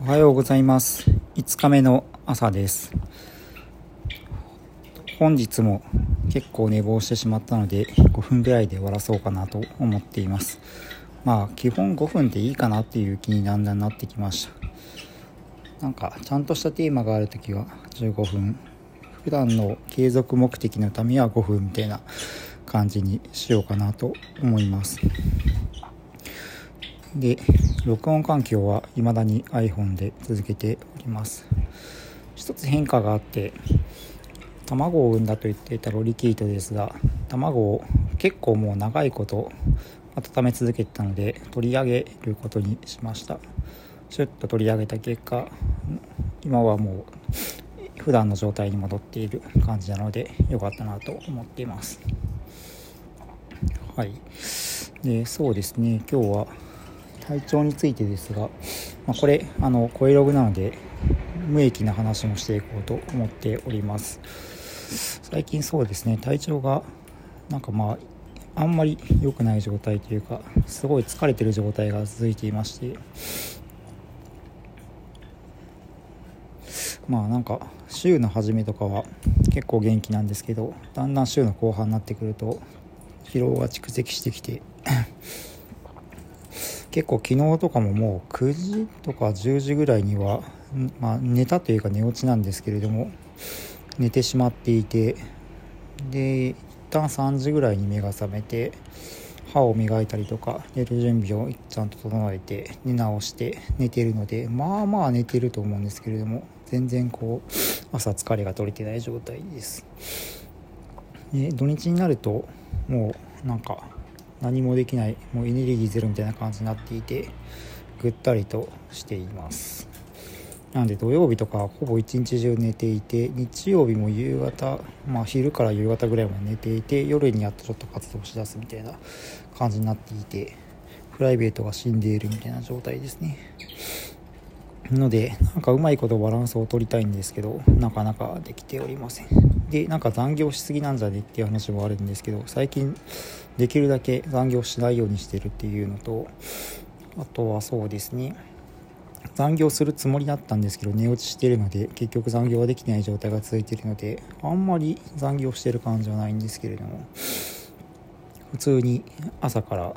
おはようございます。5日目の朝です。本日も結構寝坊してしまったので5分ぐらいで終わらそうかなと思っています。まあ基本5分でいいかなっていう気にだんだんなってきました。なんかちゃんとしたテーマがある時は15分。普段の継続目的のためは5分みたいな感じにしようかなと思います。で録音環境は未だに iPhone で続けております。一つ変化があって卵を産んだと言っていたロリキートですが卵を結構もう長いこと温め続けてたので取り上げることにしました。シュッと取り上げた結果今はもう普段の状態に戻っている感じなので良かったなと思っています。はい。でそうですね。今日は体調についてですが、まあ、これあの声ログなので無益な話もしていこうと思っております。最近そうですね体調がなんかまああんまり良くない状態というかすごい疲れてる状態が続いていましてまあなんか週の初めとかは結構元気なんですけどだんだん週の後半になってくると疲労が蓄積してきて結構昨日とかももう9時とか10時ぐらいには、まあ、寝たというか寝落ちなんですけれども寝てしまっていてで一旦3時ぐらいに目が覚めて歯を磨いたりとか寝る準備をちゃんと整えて寝直して寝てるのでまあまあ寝てると思うんですけれども全然こう朝疲れが取れてない状態です。で土日になるともうなんか何もできないもうエネルギーゼロみたいな感じになっていてぐったりとしています。なので土曜日とかほぼ一日中寝ていて日曜日も夕方まあ昼から夕方ぐらいまで寝ていて夜にやっとちょっと活動しだすみたいな感じになっていてプライベートが死んでいるみたいな状態ですね。のでなんかうまいことバランスを取りたいんですけどなかなかできておりません。でなんか残業しすぎなんじゃねっていう話もあるんですけど最近できるだけ残業しないようにしてるっていうのとあとはそうですね。残業するつもりだったんですけど寝落ちしてるので結局残業ができない状態が続いてるのであんまり残業してる感じはないんですけれども普通に朝から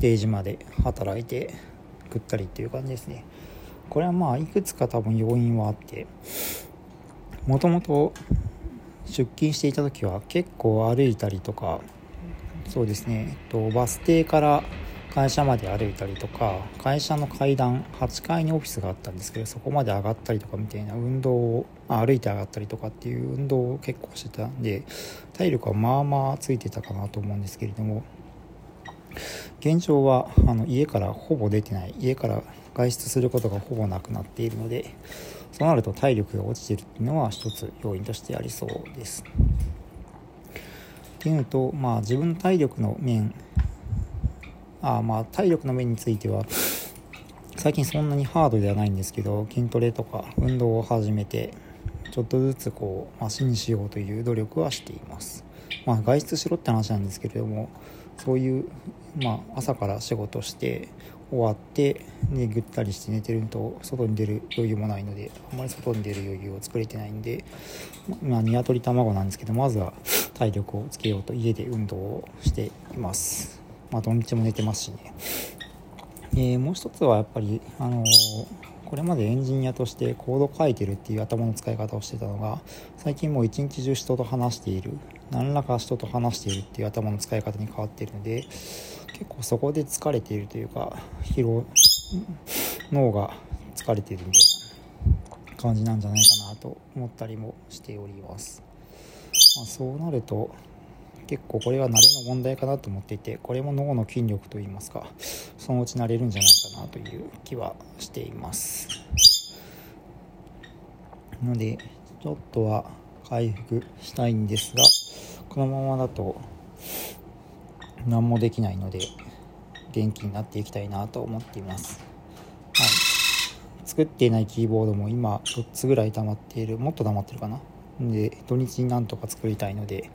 定時まで働いてぐったりっていう感じですね。これはまあいくつか多分要因はあってもともと出勤していた時は結構歩いたりとかそうですね、えっと、バス停から会社まで歩いたりとか会社の階段8階にオフィスがあったんですけどそこまで上がったりとかみたいな運動を歩いて上がったりとかっていう運動を結構してたんで体力はまあまあついてたかなと思うんですけれども現状はあの家からほぼ出てない。家から外出することがほぼなくなっているのでそうなると体力が落ちてるっていうのは一つ要因としてありそうです。っていうとまあ自分の体力の面あまあ体力の面については最近そんなにハードではないんですけど筋トレとか運動を始めてちょっとずつこうマシにしようという努力はしていますまあ外出しろって話なんですけれどもそういう、まあ、朝から仕事して終わってねぐったりして寝てると外に出る余裕もないのであんまり外に出る余裕を作れてないんでまあ鶏卵なんですけどまずは体力をつけようと家で運動をしています。まあ土日も寝てますしね。えもう一つはやっぱりあのー、これまでエンジニアとしてコード書いてるっていう頭の使い方をしてたのが最近もう一日中人と話している何らか人と話しているっていう頭の使い方に変わっているので結構そこで疲れているというか疲労脳が疲れているみたいな感じなんじゃないかなと思ったりもしております、まあ、そうなると結構これは慣れの問題かなと思っていてこれも脳の筋力といいますかそのうち慣れるんじゃないかなという気はしています。のでちょっとは回復したいんですがこのままだと何もできないので元気になっていきたいなと思っています、はい、作っていないキーボードも今4つぐらい溜まっている。もっと溜まってるかな。で土日になんとか作りたいので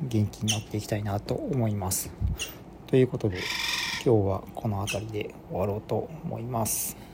元気になっていきたいなと思います。ということで今日はこの辺りで終わろうと思います。